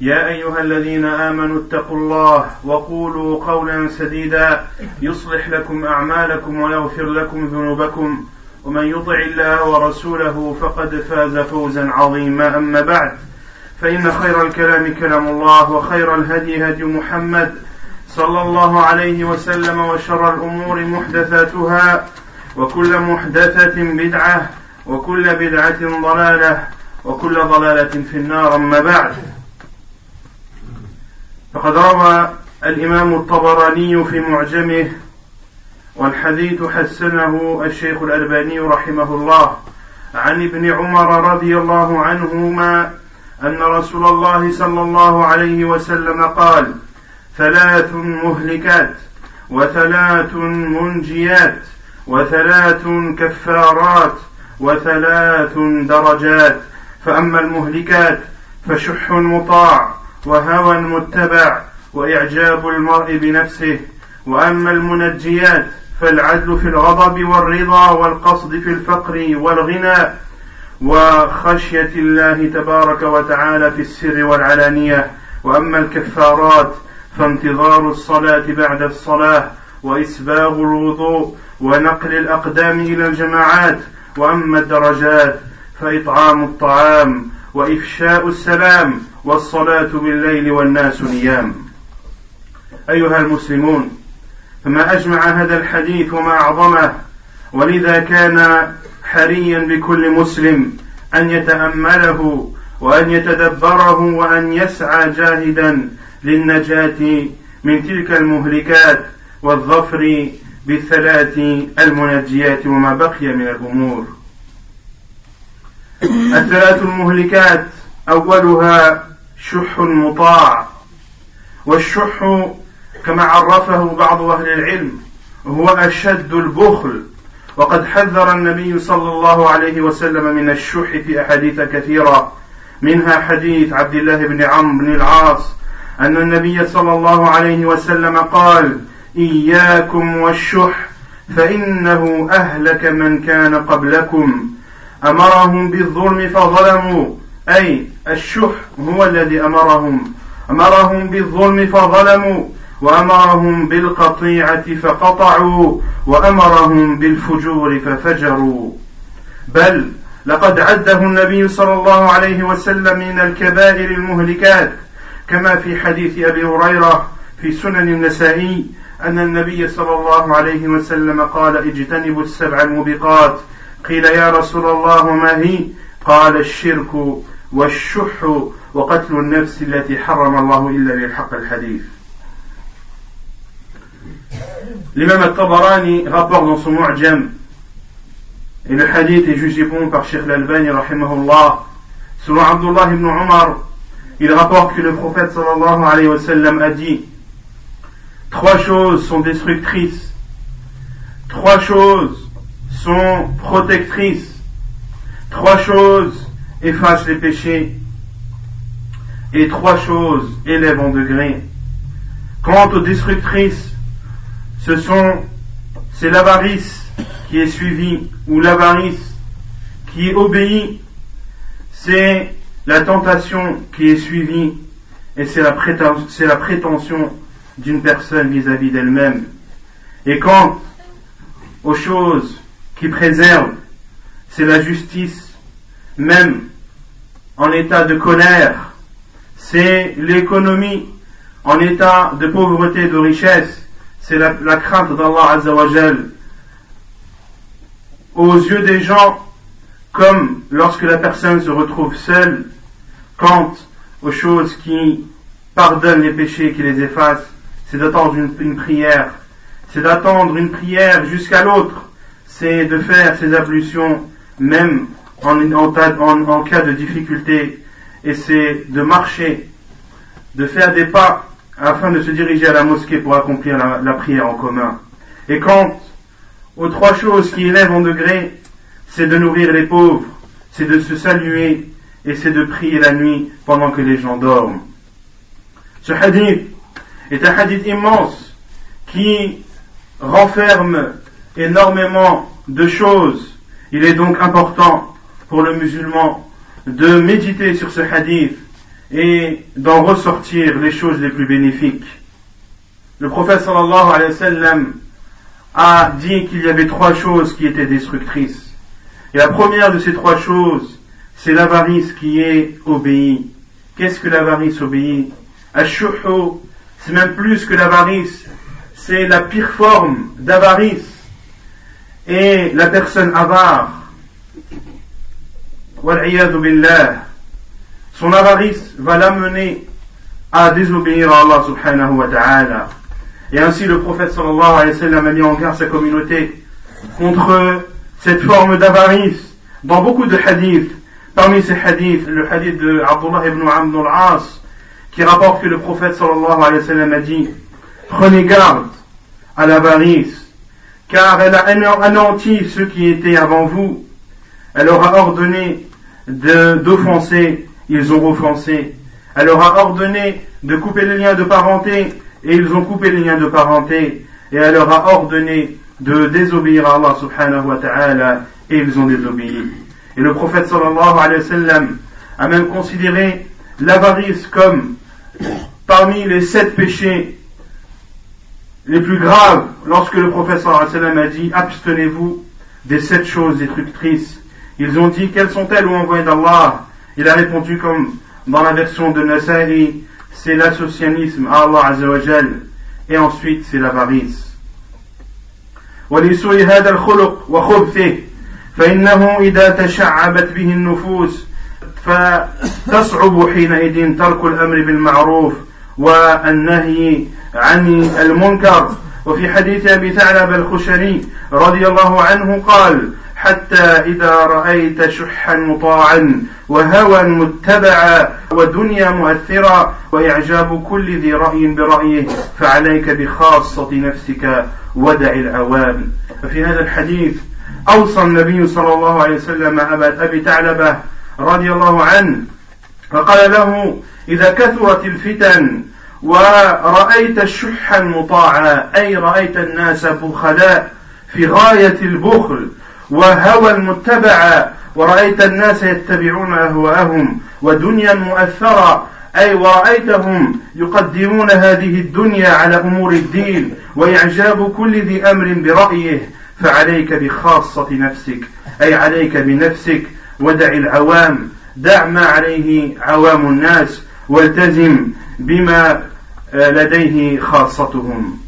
يا أيها الذين آمنوا اتقوا الله وقولوا قولا سديدا يصلح لكم أعمالكم ويغفر لكم ذنوبكم ومن يطع الله ورسوله فقد فاز فوزا عظيما أما بعد فإن خير الكلام كلام الله وخير الهدي هدي محمد صلى الله عليه وسلم وشر الأمور محدثاتها وكل محدثة بدعة وكل بدعة ضلالة وكل ضلالة في النار أما بعد فقد روى الإمام الطبراني في معجمه والحديث حسنه الشيخ الألباني رحمه الله عن ابن عمر رضي الله عنهما أن رسول الله صلى الله عليه وسلم قال ثلاث مهلكات وثلاث منجيات وثلاث كفارات وثلاث درجات فأما المهلكات فشح مطاع وهوى متبع وإعجاب المرء بنفسه. وأما المنجيات فالعدل في الغضب والرضا والقصد في الفقر والغنى وخشية الله تبارك وتعالى في السر والعلانية. وأما الكفارات فانتظار الصلاة بعد الصلاة وإسباغ الوضوء ونقل الأقدام إلى الجماعات. وأما الدرجات فإطعام الطعام وإفشاء السلام والصلاة بالليل والناس نيام. أيها المسلمون فما أجمع هذا الحديث وما أعظمه ولذا كان حريا بكل مسلم أن يتأمله وأن يتدبره وأن يسعى جاهدا للنجاة من تلك المهلكات والظفر بالثلاث المنجيات وما بقي من الأمور. الثلاث المهلكات أولها شح مطاع والشح كما عرفه بعض أهل العلم هو أشد البخل. وقد حذر النبي صلى الله عليه وسلم من الشح في أحاديث كثيرة منها حديث عبد الله بن عمرو بن العاص أن النبي صلى الله عليه وسلم قال إياكم والشح فإنه أهلك من كان قبلكم. أمرهم بالظلم فظلموا أي الشح هو الذي أمرهم. أمرهم بالظلم فظلموا وأمرهم بالقطيعة فقطعوا وأمرهم بالفجور ففجروا. بل لقد عده النبي صلى الله عليه وسلم من الكبائر المهلكات كما في حديث أبي هريرة في سنن النسائي أن النبي صلى الله عليه وسلم قال اجتنبوا السبع الموبقات قيل يا رسول الله ما هي؟ قال الشرك والشح وقتل النفس التي حرم الله إلا بالحق الحديث L'imam al-Tabarani rapporte dans son Mu'jam, et le hadith est jugé bon par Sheikh al-Albani, rahimahullah, selon Abdullah ibn Umar, il rapporte que le prophète sallallahu alayhi wa sallam a dit Trois choses sont destructrices, trois choses sont protectrices, trois choses effacent les péchés, et trois choses élèvent en degré. Quant aux destructrices, ce sont, c'est l'avarice qui est suivie, ou l'avarice qui est obéie, c'est la tentation qui est suivie, et c'est la, prétention d'une personne vis-à-vis d'elle-même. Et quant aux choses qui préservent, c'est la justice, même en état de colère, c'est l'économie. En état de pauvreté, de richesse, c'est la, crainte d'Allah Azzawajal. Aux yeux des gens, comme lorsque la personne se retrouve seule, quant aux choses qui pardonnent les péchés, qui les effacent, c'est d'attendre une, prière, c'est d'attendre une prière jusqu'à l'autre, c'est de faire ses ablutions même en, cas de difficulté, c'est de marcher, de faire des pas afin de se diriger à la mosquée pour accomplir la, la prière en commun. Et quant aux trois choses qui élèvent en degré, c'est de nourrir les pauvres, c'est de se saluer et c'est de prier la nuit pendant que les gens dorment. Ce hadith est un hadith immense qui renferme énormément de choses. Il est donc important pour le musulman de méditer sur ce hadith et d'en ressortir les choses les plus bénéfiques. Le prophète sallallahu alayhi a dit qu'il y avait trois choses qui étaient destructrices. Et la première de ces trois choses, c'est l'avarice qui est obéie. Qu'est-ce que l'avarice obéit? Ashuhu, c'est même plus que l'avarice, c'est la pire forme d'avarice. Et la personne avare, son avarice va l'amener à désobéir à Allah subhanahu wa ta'ala. Et ainsi le prophète sallallahu alayhi wa sallam a mis en garde sa communauté contre cette forme d'avarice dans beaucoup de hadiths. Parmi ces hadiths, le hadith de Abdullah ibn Amr al-As qui rapporte que le prophète sallallahu alayhi wa sallam a dit Prenez garde à l'avarice, car elle a anéanti ceux qui étaient avant vous. Elle aura ordonné d'offenser, ils ont offensé. Elle aura ordonné de couper les liens de parenté, et ils ont coupé les liens de parenté. Et elle leur a ordonné de désobéir à Allah subhanahu wa ta'ala, et ils ont désobéi. Et le prophète sallallahu alayhi wa sallam a même considéré l'avarice comme parmi les sept péchés les plus graves lorsque le prophète sallallahu alayhi wa sallam a dit abstenez-vous des sept choses destructrices ils ont dit, quelles sont-elles, ou envoyé d'Allah Il a répondu comme dans la version de Nasa'i, c'est l'associanisme à Allah Azzawajal, et ensuite c'est l'avarice. ولسوء هذا الخلق وخبثه فإنه إذا تشعبت به النفوس فتصعب حينئذ ترك الأمر بالمعروف والنهي عن المنكر وفي حديث أبي ثعلب الخشري رضي الله عنه قال حتى إذا رأيت شحا مطاعا وهوى متبعا ودنيا مؤثرا وإعجاب كل ذي رأي برأيه فعليك بخاصة نفسك ودع العوام ففي هذا الحديث أوصى النبي صلى الله عليه وسلم أبا أبي ثعلبة رضي الله عنه فقال له إذا كثرت الفتن ورأيت الشح مطاعا أي رأيت الناس بخلاء في غاية البخل وهوى المتبع ورأيت الناس يتبعون أهواءهم ودنيا مؤثرة أي ورأيتهم يقدمون هذه الدنيا على أمور الدين وإعجاب كل ذي أمر برأيه فعليك بخاصة نفسك أي عليك بنفسك ودع العوام دع ما عليه عوام الناس والتزم بما لديه خاصتهم.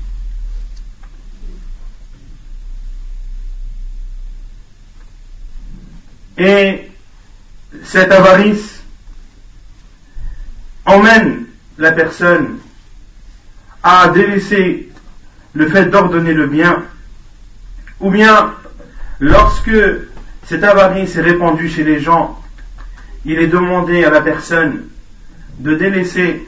Et cette avarice emmène la personne à délaisser le fait d'ordonner le bien, ou bien lorsque cette avarice est répandue chez les gens, il est demandé à la personne de délaisser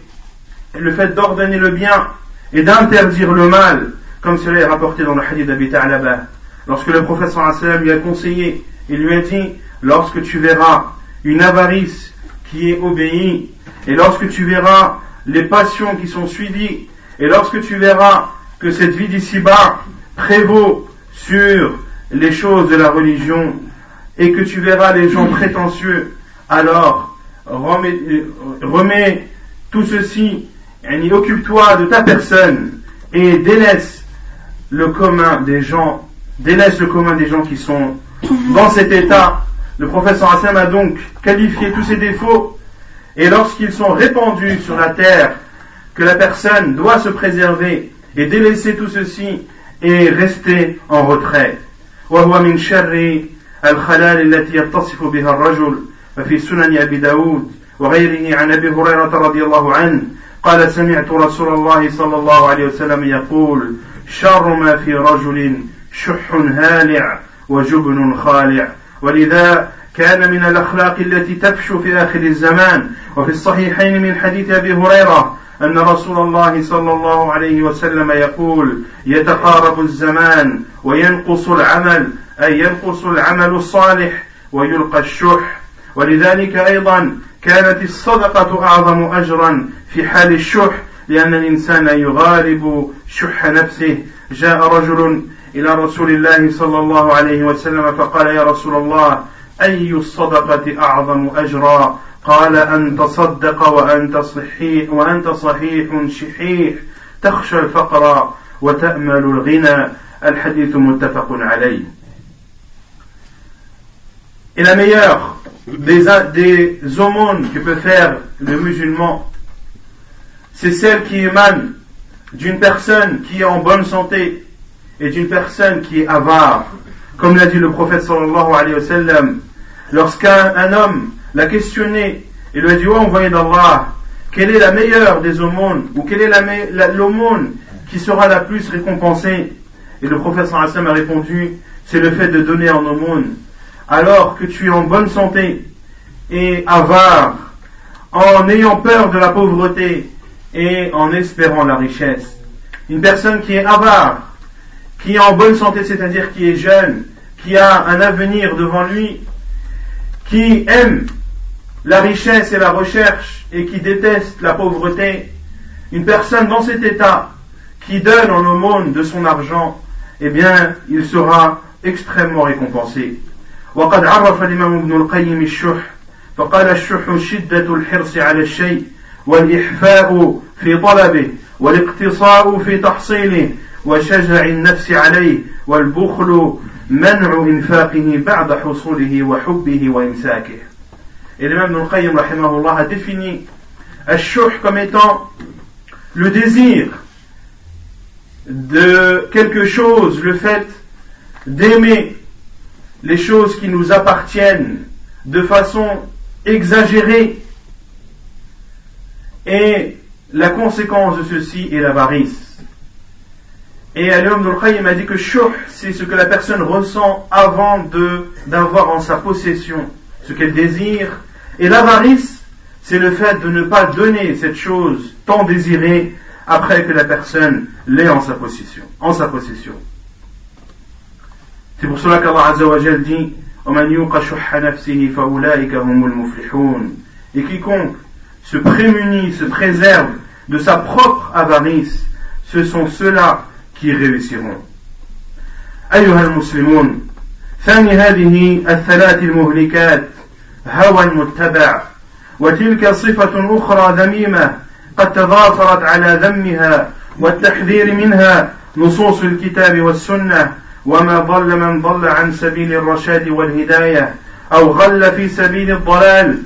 le fait d'ordonner le bien et d'interdire le mal, comme cela est rapporté dans le hadith d'Abi Ta'alaba. Lorsque le professeur lui a conseillé, il lui a dit lorsque tu verras une avarice qui est obéie, et lorsque tu verras les passions qui sont suivies, et lorsque tu verras que cette vie d'ici-bas prévaut sur les choses de la religion, et que tu verras les gens prétentieux, alors remets, tout ceci, et occupe-toi de ta personne, et délaisse le commun des gens, délaisse le commun des gens qui sont dans cet état le professeur Hassan a donc qualifié tous ces défauts et lorsqu'ils sont répandus sur la terre, que la personne doit se préserver et délaisser tout ceci et rester en retrait. الخلال التي يتصف بها الرجل ففي سنن أبي داود وغيره عن أبي هريرة رضي الله عنه قال سمعت رسول الله صلى الله عليه وسلم يقول شر ما في رجل شح هالع وجبن خالع ولذا كان من الأخلاق التي تفشو في آخر الزمان وفي الصحيحين من حديث أبي هريرة أن رسول الله صلى الله عليه وسلم يقول يتقارب الزمان وينقص العمل أي ينقص العمل الصالح ويلقى الشح. ولذلك أيضا كانت الصدقة أعظم أجرا في حال الشح لأن الإنسان يغالب شح نفسه. جاء رجل إلى رسول الله صلى الله عليه وسلم فقال يا رسول الله أي الصدقة أعظم أجرا؟ قال أن تصدق وأنت صحيح وأنت صحيح شحيح تخشى الفقر وتأمل الغنى. الحديث متفق عليه. Et la meilleure des, des aumônes que peut faire le musulman, c'est celle qui émane d'une personne qui est en bonne santé. Et d'une personne qui est avare. Comme l'a dit le prophète sallallahu alayhi wa sallam, lorsqu'un homme l'a questionné et lui a dit, oh envoyé d'Allah, quelle est la meilleure des aumônes ou quelle est l'aumône qui sera la plus récompensée Et le prophète sallallahu alayhi wa sallam a répondu, c'est le fait de donner en aumône alors que tu es en bonne santé et avare, en ayant peur de la pauvreté et en espérant la richesse. Une personne qui est avare, qui est en bonne santé, c'est-à-dire qui est jeune, qui a un avenir devant lui, qui aime la richesse et la recherche et qui déteste la pauvreté, une personne dans cet état qui donne en aumône de son argent, eh bien, il sera extrêmement récompensé. وقد عرف الإمام ابن القيم الشح فقال الشح شدة الحرص على الشيء والإحفاء في طلبه والاقتصاء في تحصيله وشجع النفس عليه والبخل منع إنفاقه بعد حصوله وحبه وإمساكه Et l'imam Ibn Qayyim rahimahullah a défini Ash-Shuh comme étant le désir de quelque chose, le fait d'aimer les choses qui nous appartiennent de façon exagérée et la conséquence de ceci est l'avarice. Et l'homme de Qayyim a dit que chouh, c'est ce que la personne ressent avant de, d'avoir en sa possession ce qu'elle désire. Et l'avarice, c'est le fait de ne pas donner cette chose tant désirée après que la personne l'ait en sa possession, en sa possession. C'est pour cela qu'Allah Azza wa Jal dit Et quiconque se prémunit, se préserve de sa propre avarice, ce sont ceux-là qui réussiront. أيها المسلمون ثاني هذه الثلاث المهلكات هوى متبع وتلك صفة أخرى ذميمة قد تضافرت على ذمها والتحذير منها نصوص الكتاب والسنة وما ضل من ضل عن سبيل الرشاد والهداية أو غل في سبيل الضلال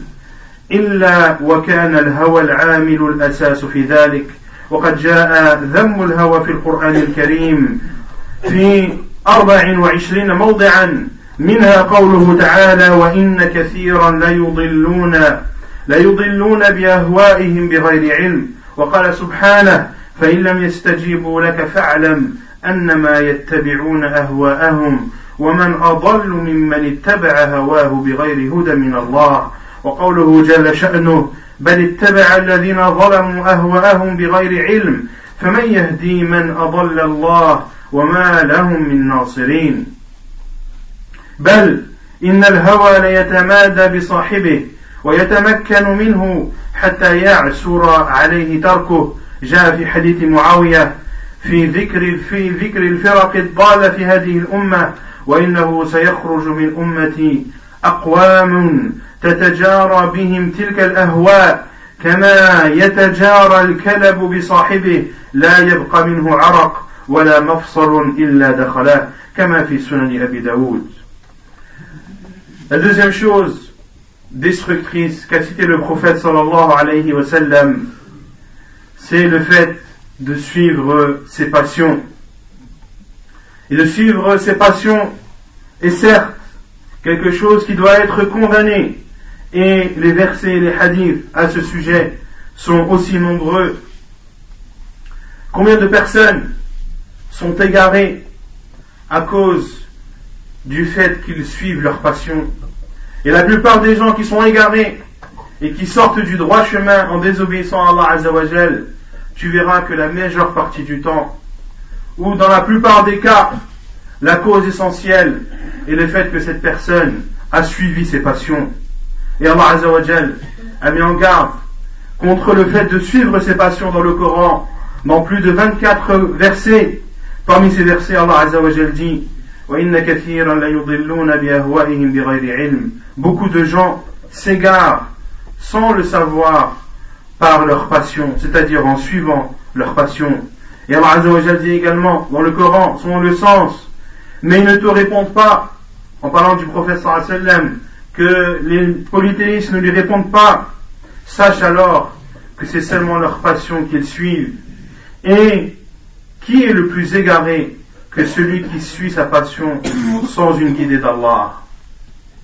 إلا وكان الهوى العامل الأساس في ذلك وقد جاء ذم الهوى في القرآن الكريم في أربع وعشرين موضعا. منها قوله تعالى وإن كثيرا ليضلون ليضلون بأهوائهم بغير علم. وقال سبحانه فإن لم يستجيبوا لك فاعلم أنما يتبعون أهواءهم ومن أضل ممن اتبع هواه بغير هدى من الله. وقوله جل شأنه بل اتبع الذين ظلموا أهواءهم بغير علم فمن يهدي من أضل الله وما لهم من ناصرين. بل إن الهوى ليتمادى بصاحبه ويتمكن منه حتى يعسر عليه تركه. جاء في حديث معاوية في ذكر في ذكر الفرق الضالة في هذه الأمة وإنه سيخرج من أمتي أقوام تتجارى بهم تلك الأهواء كما يتجارى الكلب بصاحبه لا يبقى منه عرق ولا مفصل إلا دخله كما في سنن أبي داود La deuxième chose destructrice qu'a cité le prophète sallallahu alayhi wa sallam, c'est le fait de suivre ses passions. Et de suivre ses passions est certes quelque chose qui doit être condamné. et les versets et les hadiths à ce sujet sont aussi nombreux. Combien de personnes sont égarées à cause du fait qu'ils suivent leur passion? Et la plupart des gens qui sont égarés et qui sortent du droit chemin en désobéissant à Allah Azzawajal, tu verras que la majeure partie du temps, ou dans la plupart des cas, la cause essentielle est le fait que cette personne a suivi ses passions. Et Allah Azzawajal a mis en garde contre le fait de suivre ses passions dans le Coran, dans plus de 24 versets. Parmi ces versets, Allah Azzawajal dit Beaucoup de gens s'égarent sans le savoir par leur passion, c'est-à-dire en suivant leur passion. Et Allah Azzawajal dit également dans le Coran, selon le sens, mais ils ne te répondent pas, en parlant du prophète sallam, que les polythéistes ne lui répondent pas, sache alors que c'est seulement leur passion qu'ils suivent. Et qui est le plus égaré que celui qui suit sa passion sans une guidée d'Allah?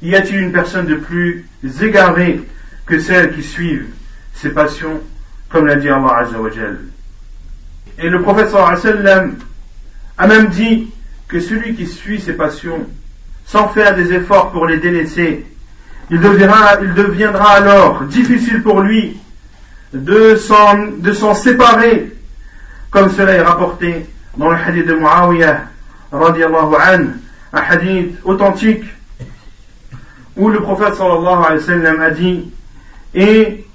Y a-t-il une personne de plus égarée que celle qui suit ses passions, comme l'a dit Allah Azzawajal Et le prophète a même dit que celui qui suit ses passions sans faire des efforts pour les délaisser, il deviendra, alors difficile pour lui de s'en séparer, comme cela est rapporté dans le hadith de Muawiyah, radiallahu un hadith authentique, où le prophète sallallahu alayhi wa sallam a dit, et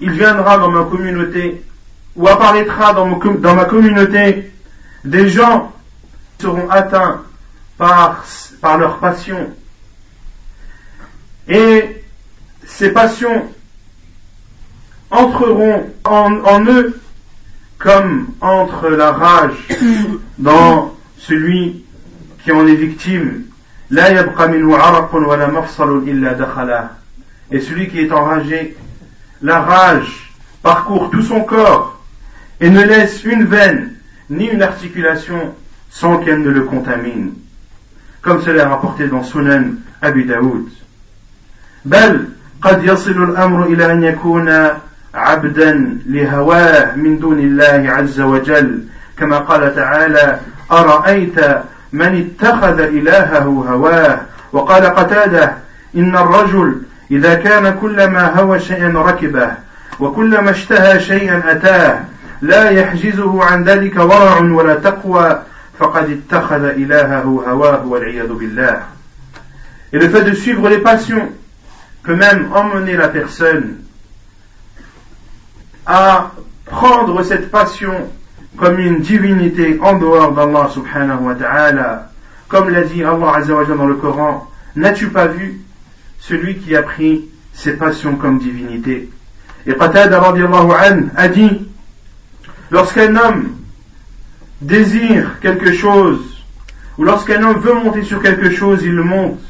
il viendra dans ma communauté, ou apparaîtra dans, ma communauté, des gens qui seront atteints par leur passion. Et ces passions entreront en, eux comme entre la rage dans celui qui en est victime. Et celui qui est enragé, la rage parcourt tout son corps et ne laisse une veine ni une articulation sans qu'elle ne le contamine. Comme cela est rapporté dans Sunan Abu Daoud. بل قد يصل الأمر إلى أن يكون عبدا لهواه من دون الله عز وجل. كما قال تعالى أرأيت من اتخذ إلهه هواه؟ وقال قتاده إن الرجل إذا كان كلما هوى شيئا ركبه وكلما اشتهى شيئا أتاه لا يحجزه عن ذلك ورع ولا تقوى فقد اتخذ إلهه هواه والعياذ بالله. Et le fait de suivre les passions peut même emmener la personne à prendre cette passion comme une divinité en dehors d'Allah subhanahu wa ta'ala. Comme l'a dit Allah azawajal dans le Coran, n'as-tu pas vu celui qui a pris ses passions comme divinité? Et Qatada radiallahu an a dit, lorsqu'un homme désire quelque chose, ou lorsqu'un homme veut monter sur quelque chose, il le monte.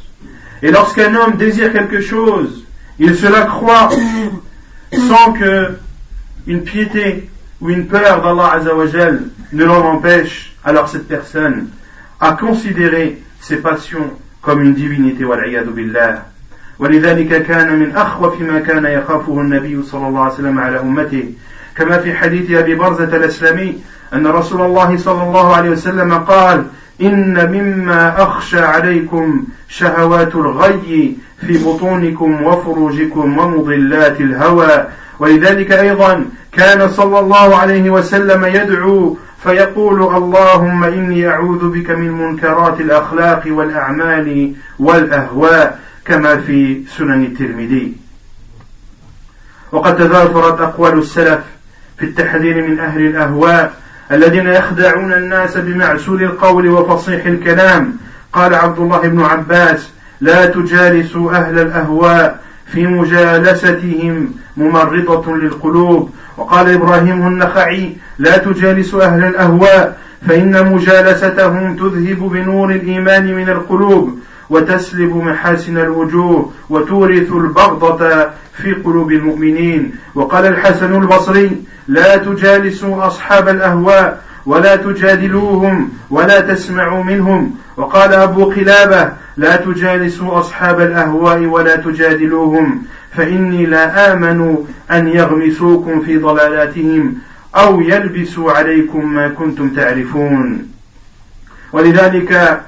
Et lorsqu'un homme désire quelque chose, il se la croit sans que une piété ou une peur d'Allah Azzawajal ne l'en empêche, alors cette personne a considéré ses passions comme une divinité والعياذ بالله ولذلك كان من أخوف ما كان يخافه النبي صلى الله عليه وسلم على أمته كما في حديث أبي برزة الأسلمي أن رسول الله صلى الله عليه وسلم قال إن مما أخشى عليكم شهوات الغي في بطونكم وفروجكم ومضلات الهوى. ولذلك أيضا كان صلى الله عليه وسلم يدعو فيقول اللهم إني أعوذ بك من منكرات الأخلاق والأعمال والأهواء كما في سنن الترمذي. وقد تذاكرت أقوال السلف في التحذير من أهل الأهواء الذين يخدعون الناس بمعسول القول وفصيح الكلام. قال عبد الله بن عباس لا تجالسوا أهل الأهواء في مجالستهم ممرضة للقلوب. وقال إبراهيم النخعي لا تجالسوا أهل الأهواء فإن مجالستهم تذهب بنور الإيمان من القلوب. وتسلب محاسن الوجوه وتورث البغضة في قلوب المؤمنين. وقال الحسن البصري لا تجالسوا أصحاب الأهواء ولا تجادلوهم ولا تسمعوا منهم. وقال أبو قلابة لا تجالسوا أصحاب الأهواء ولا تجادلوهم فإني لا آمن أن يغمسوكم في ضلالاتهم أو يلبسوا عليكم ما كنتم تعرفون. ولذلك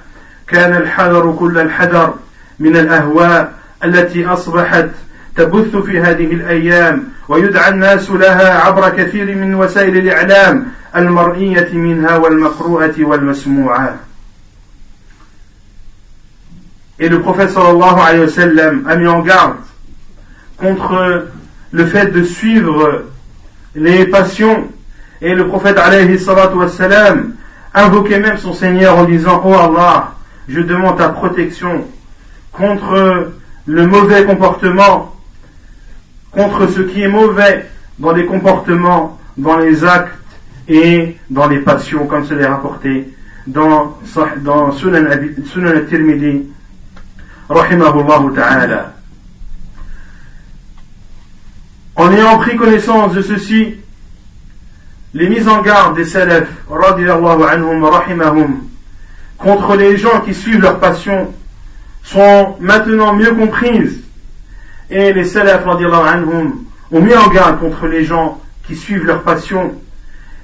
كان الحذر كل الحذر من الأهواء التي أصبحت تبث في هذه الأيام ويدعى الناس لها عبر كثير من وسائل الإعلام المرئية منها والمقروءة والمسموعة Et le prophète sallallahu alayhi wa sallam a mis en garde contre le fait de suivre les passions. Et le prophète alayhi wa sallam invoquait même son Seigneur en disant Oh Allah, je demande ta protection contre le mauvais comportement, contre ce qui est mauvais dans les comportements, dans les actes et dans les passions, comme cela est rapporté dans, dans Sunan, al-Tirmidhi, rahimahullah ta'ala. En ayant pris connaissance de ceci, les mises en garde des salafs, anhum, rahimahum, contre les gens qui suivent leur passion sont maintenant mieux comprises. Et les salafs, anhum, ont mis en garde contre les gens qui suivent leur passion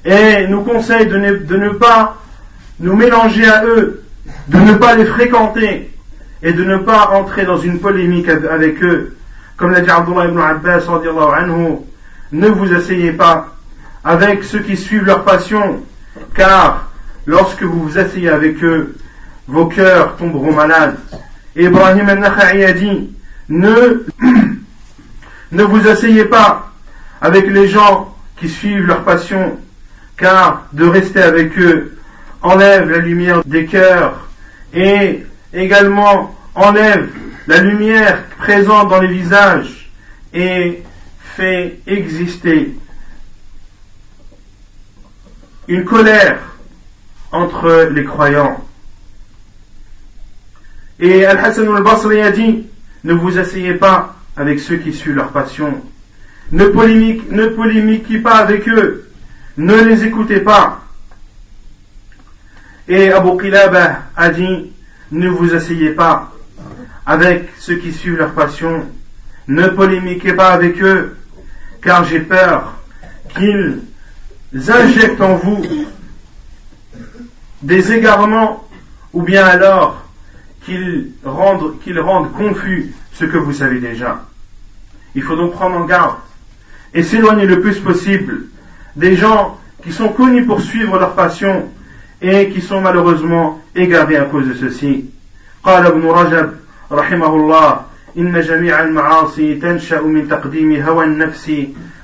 et nous conseillent de ne, de ne pas nous mélanger à eux, de ne pas les fréquenter et de ne pas entrer dans une polémique avec eux. Comme l'a dit Abdullah ibn Abbas, ne vous asseyez pas avec ceux qui suivent leur passion, car lorsque vous vous asseyez avec eux, vos cœurs tomberont malades. Et Ibrahim al-Nakha'i a dit, ne, ne vous asseyez pas avec les gens qui suivent leur passion, car de rester avec eux enlève la lumière des cœurs et également enlève la lumière présente dans les visages et fait exister une colère entre les croyants. Et Al-Hassan al-Basri a dit, ne vous asseyez pas avec ceux qui suivent leur passion. Ne, ne polémiquez pas avec eux. Ne les écoutez pas. Et Abu Qilaba a dit, ne vous asseyez pas avec ceux qui suivent leur passion. Ne polémiquez pas avec eux, car j'ai peur qu'ils injectent en vous des égarements ou bien alors qu'ils rendent, qu'ils rendent confus ce que vous savez déjà. Il faut donc prendre en garde et s'éloigner le plus possible des gens qui sont connus pour suivre leur passion et qui sont malheureusement égarés à cause de ceci. قال ابن رجب رحمه الله إن جميع المعاصي تنشأ من تقديم هوى النفس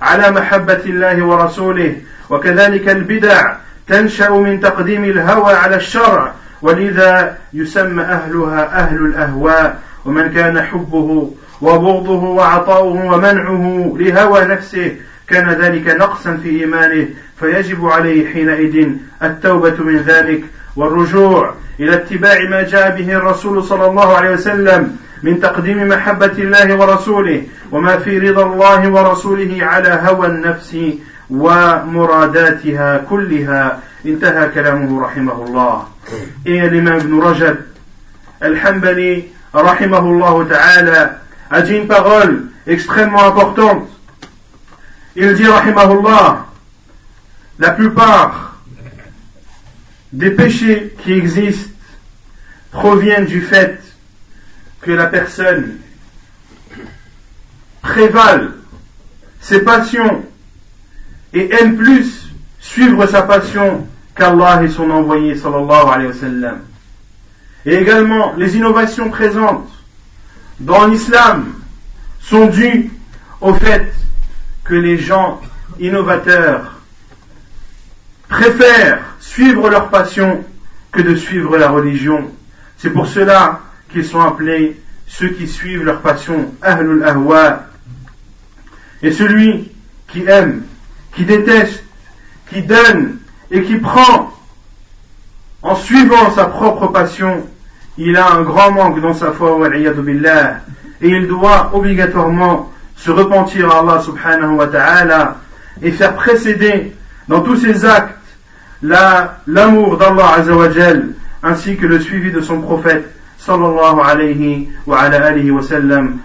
على محبة الله ورسوله وكذلك البدع تنشأ من تقديم الهوى على الشرع ولذا يسمى أهلها أهل الأهواء ومن كان حبه وبغضه وعطاؤه ومنعه لهوى نفسه كان ذلك نقصا في إيمانه فيجب عليه حينئذ التوبة من ذلك والرجوع إلى اتباع ما جاء به الرسول صلى الله عليه وسلم من تقديم محبة الله ورسوله وما في رضا الله ورسوله على هوى النفس ومراداتها كلها انتهى كلامه رحمه الله إيه الإمام ابن رجب الحنبلي رحمه الله تعالى a dit une parole extrêmement importante il dit rahimahullah la plupart des péchés qui existent proviennent du fait que la personne prévale ses passions et aime plus suivre sa passion qu'Allah et son envoyé sallallahu alayhi wa sallam. Et également, les innovations présentes dans l'islam sont dues au fait que les gens innovateurs préfèrent suivre leur passion que de suivre la religion. C'est pour cela qu'ils sont appelés ceux qui suivent leur passion, Ahlul Ahwa. Et celui qui aime, qui déteste, qui donne et qui prend. En suivant sa propre passion, il a un grand manque dans sa foi, et il doit obligatoirement se repentir à Allah subhanahu wa ta'ala et faire précéder dans tous ses actes l'amour d'Allah azawajal ainsi que le suivi de son prophète sallallahu alayhi wa ala alihi wa sallam.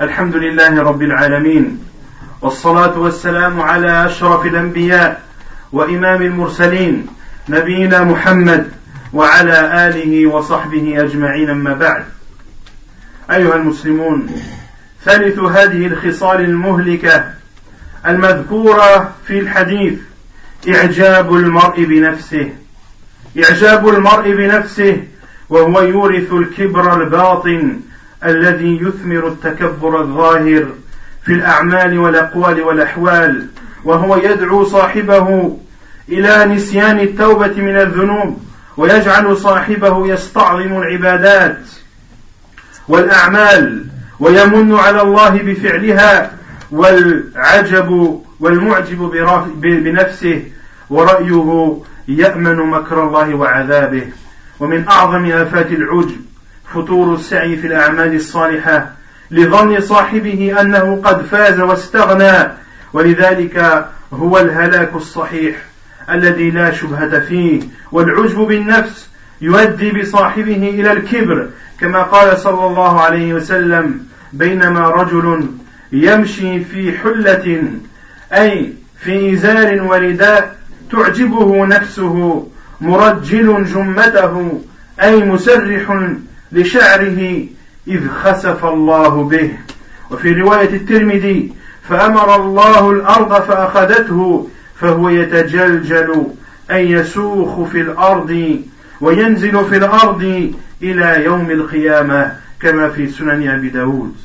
الحمد لله رب العالمين والصلاة والسلام على أشرف الأنبياء وإمام المرسلين نبينا محمد وعلى آله وصحبه أجمعين أما بعد. أيها المسلمون ثالث هذه الخصال المهلكة المذكورة في الحديث إعجاب المرء بنفسه. إعجاب المرء بنفسه وهو يورث الكبر الباطن الذي يثمر التكبر الظاهر في الأعمال والأقوال والأحوال وهو يدعو صاحبه إلى نسيان التوبة من الذنوب ويجعل صاحبه يستعظم العبادات والأعمال ويمن على الله بفعلها والعجب والمعجب بنفسه ورأيه يأمن مكر الله وعذابه. ومن أعظم آفات العجب فتور السعي في الأعمال الصالحة لظن صاحبه أنه قد فاز واستغنى ولذلك هو الهلاك الصحيح الذي لا شبهة فيه. والعجب بالنفس يؤدي بصاحبه إلى الكبر كما قال صلى الله عليه وسلم بينما رجل يمشي في حلة أي في إزار ورداء تعجبه نفسه مرجل جمته أي مسرح لشعره إذ خسف الله به وفي رواية الترمذي فأمر الله الأرض فأخذته فهو يتجلجل أي يسوخ في الأرض وينزل في الأرض إلى يوم القيامة كما في سنن أبي داود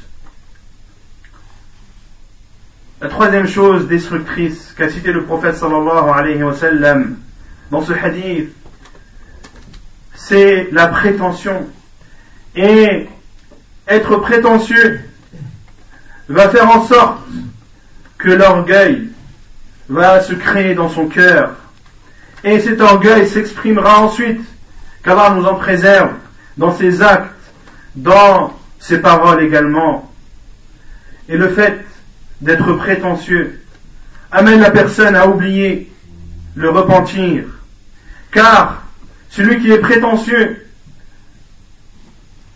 La troisième chose destructrice qu'a cité le prophète sallallahu alayhi wa sallam dans ce hadith, c'est la prétention. Et être prétentieux va faire en sorte que l'orgueil va se créer dans son cœur. Et cet orgueil s'exprimera ensuite, qu'Allah nous en préserve, dans ses actes, dans ses paroles également. Et le fait d'être prétentieux amène la personne à oublier le repentir. Car celui qui est prétentieux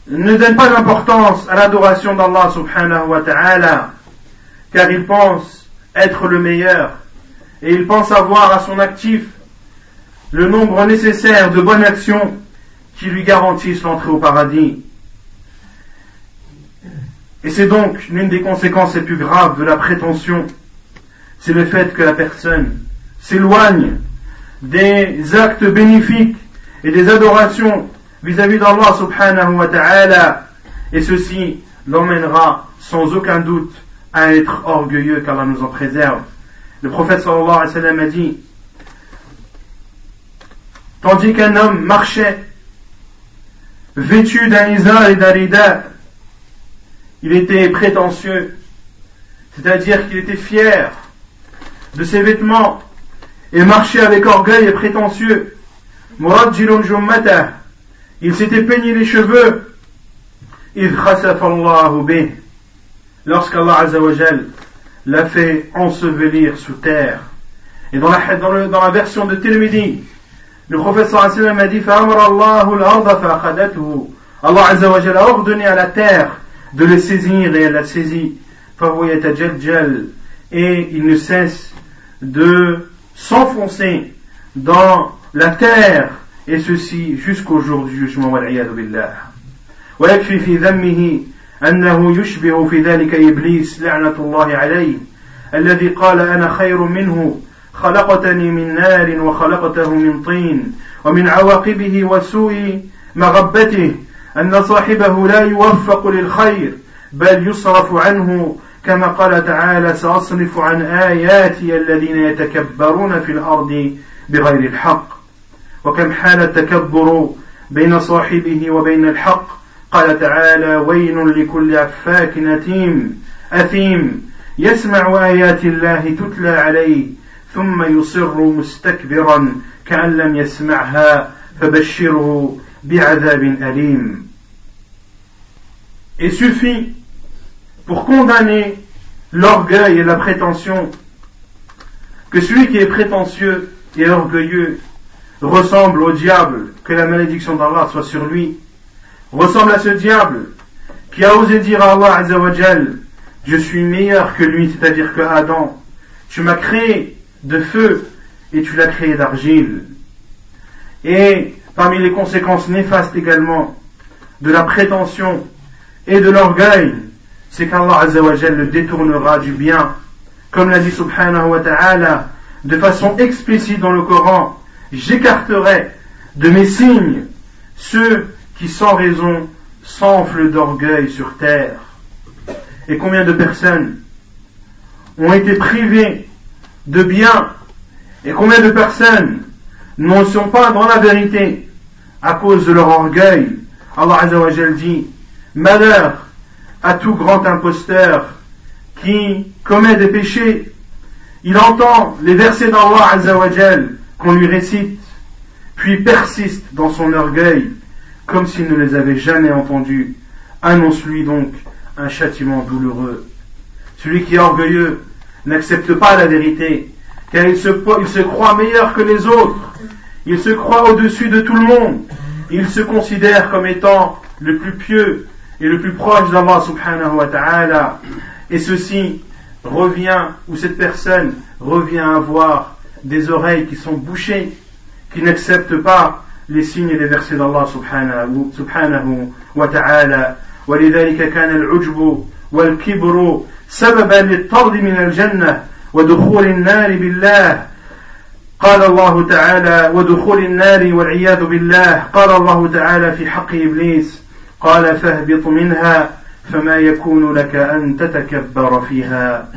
ne donne pas d'importance à l'adoration d'Allah subhanahu wa ta'ala, car il pense être le meilleur et il pense avoir à son actif le nombre nécessaire de bonnes actions qui lui garantissent l'entrée au paradis. Et c'est donc l'une des conséquences les plus graves de la prétention, c'est le fait que la personne s'éloigne des actes bénéfiques et des adorations vis-à-vis d'Allah subhanahu wa ta'ala, et ceci l'emmènera sans aucun doute à être orgueilleux qu'Allah nous en préserve. Le prophète sallallahu alayhi wa sallam a dit, tandis qu'un homme marchait vêtu d'un izar et d'un rida, il était prétentieux, c'est-à-dire qu'il était fier de ses vêtements et marchait avec orgueil et prétentieux. Il s'était peigné les cheveux. Lorsqu'Allah l'a fait ensevelir sous terre. Et dans la, version de Tirmidhi, le prophète sallallahu a dit Allah a ordonné à la terre de le saisir et elle l'a saisi. Et il ne cesse de s'enfoncer dans la terre et ceci jusqu'au jour du jugement والعياذ بالله ويكفي في ذمه أنه يشبه في ذلك إبليس لعنة الله عليه الذي قال أنا خير منه خلقتني من نار وخلقته من طين ومن عواقبه وسوء مغبته أن صاحبه لا يوفق للخير بل يصرف عنه كما قال تعالى سأصرف عن آياتي الذين يتكبرون في الأرض بغير الحق وكم حال التكبر بين صاحبه وبين الحق. قال تعالى ويل لكل أفاك أثيم أثيم. يسمع آيات الله تتلى عليه ثم يصر مستكبرا كأن لم يسمعها فبشره بعذاب أليم. Il suffit pour condamner l'orgueil et la prétention que celui qui est prétentieux et orgueilleux. Ressemble au diable, que la malédiction d'Allah soit sur lui, ressemble à ce diable qui a osé dire à Allah Azzawajal, je suis meilleur que lui, c'est-à-dire que Adam, tu m'as créé de feu et tu l'as créé d'argile. Et parmi les conséquences néfastes également de la prétention et de l'orgueil, c'est qu'Allah Azzawajal le détournera du bien. Comme l'a dit subhanahu wa ta'ala, de façon explicite dans le Coran, j'écarterai de mes signes ceux qui sans raison s'enflent d'orgueil sur terre. Et combien de personnes ont été privées de bien et combien de personnes n'en sont pas dans la vérité à cause de leur orgueil? Allah Azzawajal dit, malheur à tout grand imposteur qui commet des péchés. Il entend les versets d'Allah Azzawajal qu'on lui récite, puis persiste dans son orgueil, comme s'il ne les avait jamais entendus. Annonce-lui donc un châtiment douloureux. Celui qui est orgueilleux n'accepte pas la vérité, car il se, croit meilleur que les autres, il se croit au-dessus de tout le monde, il se considère comme étant le plus pieux et le plus proche d'Allah subhanahu wa ta'ala, et ceci revient, ou cette personne revient à avoir des oreilles qui sont bouchées, qui n'acceptent pas les signes et les versets d'Allah subhanahu, subhanahu wa ta'ala. ولذلك كان العجب والكبر سببا للطرد من الجنة ودخول النار بالله. قال الله تعالى ودخول النار والعياذ بالله. قال الله تعالى في حق إبليس. قال فاهبط منها فما يكون لك أن تتكبر فيها.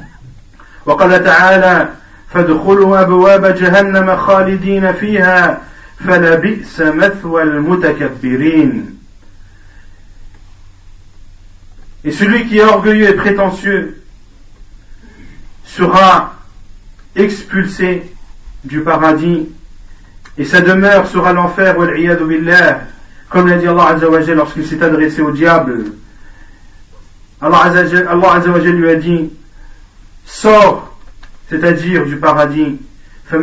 وقال تعالى فادخلوا أبواب جهنم خالدين فيها فلبئس مثوى المتكبرين Et celui qui est orgueilleux et prétentieux sera expulsé du paradis et sa demeure sera l'enfer, billah, comme l'a dit Allah Azzawajal lorsqu'il s'est adressé au diable. Allah Azzawajal lui a dit, sors, c'est-à-dire du paradis, tu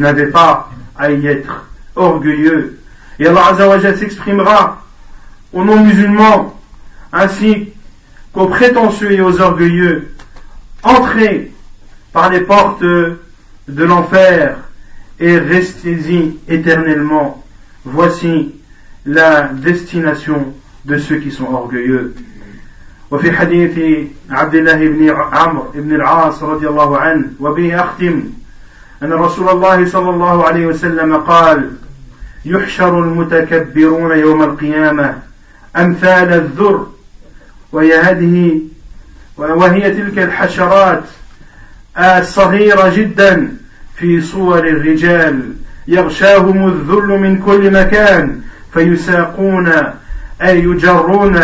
n'avais pas à y être orgueilleux. Et Allah Azzawajal s'exprimera aux non-musulmans ainsi qu'aux prétentieux et aux orgueilleux. Entrez par les portes de l'enfer et restez-y éternellement. Voici la destination de ceux qui sont orgueilleux. وفي حديث عبد الله بن عمرو بن العاص رضي الله عنه وبه أختم أن رسول الله صلى الله عليه وسلم قال يحشر المتكبرون يوم القيامة أمثال الذر وهي هذه وهي تلك الحشرات الصغيرة جدا في صور الرجال يغشاهم الذل من كل مكان فيساقون أي يجرون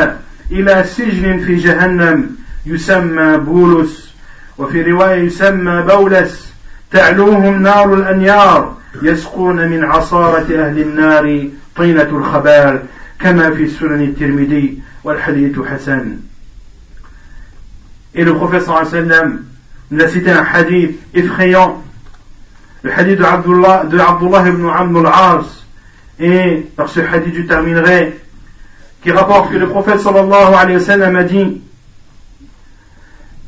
إلى سجن في جهنم يسمى بولس وفي رواية يسمى بولس تعلوهم نار الأنيار يسقون من عصارة أهل النار طينة الخبال كما في سنن الترمذي والحديث حسن Et le wa sallam nous a cité un hadith effrayant le hadith de Abdullah, de Abdullah ibn Amr al-As, et par ce hadith je terminerai, qui rapporte que le prophète sallallahu alayhi wa sallam a dit,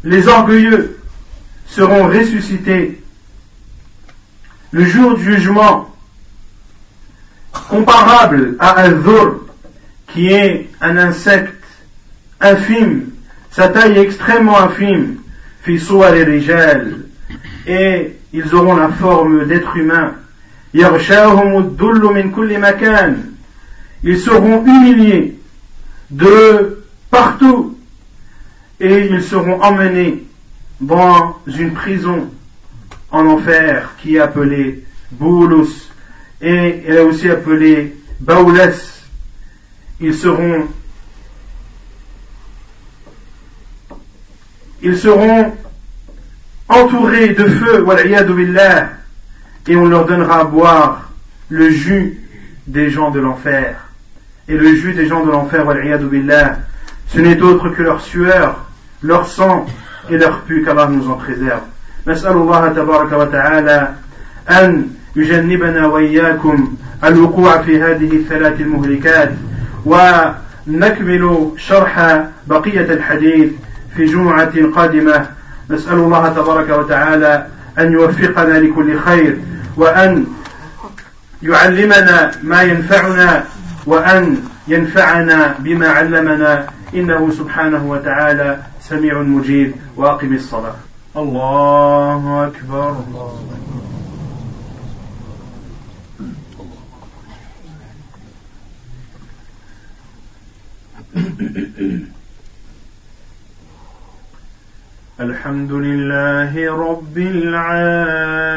les orgueilleux seront ressuscités le jour du jugement, comparable à un dhur, qui est un insecte infime, sa taille est extrêmement infime, fi et ils auront la forme d'êtres humains. Ils seront humiliés de partout et ils seront emmenés dans une prison en enfer qui est appelée Boulus et elle est aussi appelée Baoules. Ils seront ils seront entourés de feu, et on leur donnera à boire le jus des gens de l'enfer. Et le jus des gens de l'enfer, ce n'est autre que leur sueur, leur sang et leur pu qu'Allah nous en préserve. نسأل الله تبارك وتعالى أن يجنبنا وإياكم الوقوع في هذه الثلاث المهلكات ونكمل شرح بقية الحديث في جمعة قادمة نسأل الله تبارك وتعالى أن يوفقنا لكل خير وأن يعلمنا ما ينفعنا وأن ينفعنا بما علمنا إنه سبحانه وتعالى سميع مجيب وأقم الصلاة. الله أكبر. الله الحمد لله رب العالمين.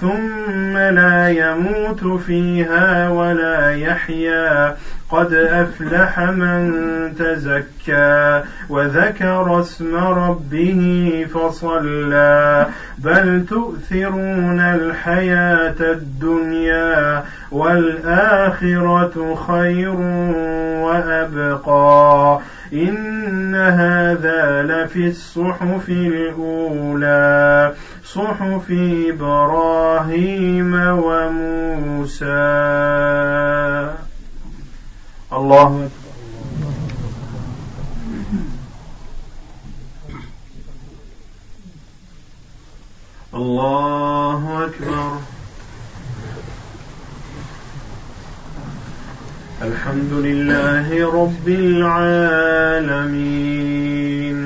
ثم لا يموت فيها ولا يحيا. قد أفلح من تزكى وذكر اسم ربه فصلى. بل تؤثرون الحياة الدنيا والآخرة خير وأبقى. إن هذا لفي الصحف الأولى. صحف إبراهيم وموسى. الله أكبر. الله أكبر. الحمد لله رب العالمين.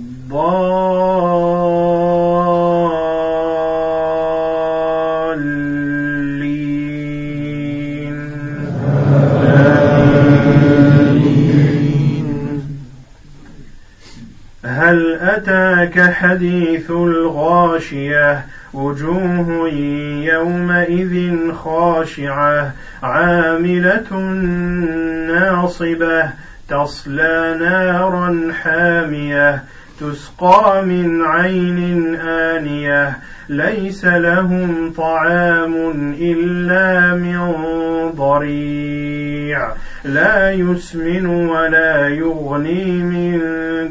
هل أتاك حديث الغاشية؟ وجوه يومئذ خاشعة عاملة ناصبة تصلى نارا حامية. تسقى من عين آنية ليس لهم طعام إلا من ضريع. لا يسمن ولا يغني من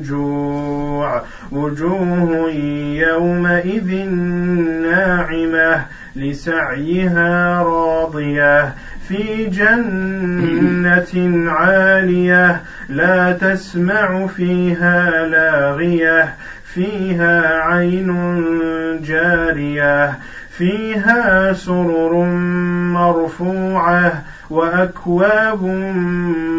جوع. وجوه يومئذ ناعمة لسعيها راضية. في جنة عالية لا تسمع فيها لاغية فيها عين جارية. فيها سرر مرفوعة وأكواب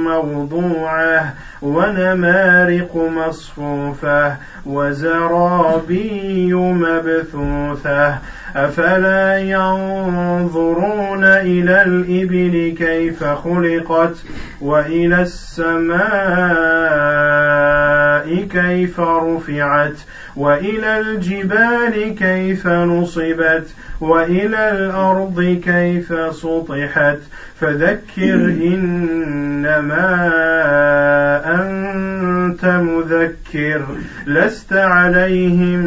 موضوعة ونمارق مصفوفة وزرابي مبثوثة أفلا ينظرون إلى الإبل كيف خلقت وإلى السماء كيف رفعت؟ وإلى الجبال كيف نصبت؟ وإلى الأرض كيف سطحت؟ فذكر إنما أنت مذكر لست عليهم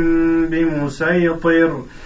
بمسيطر.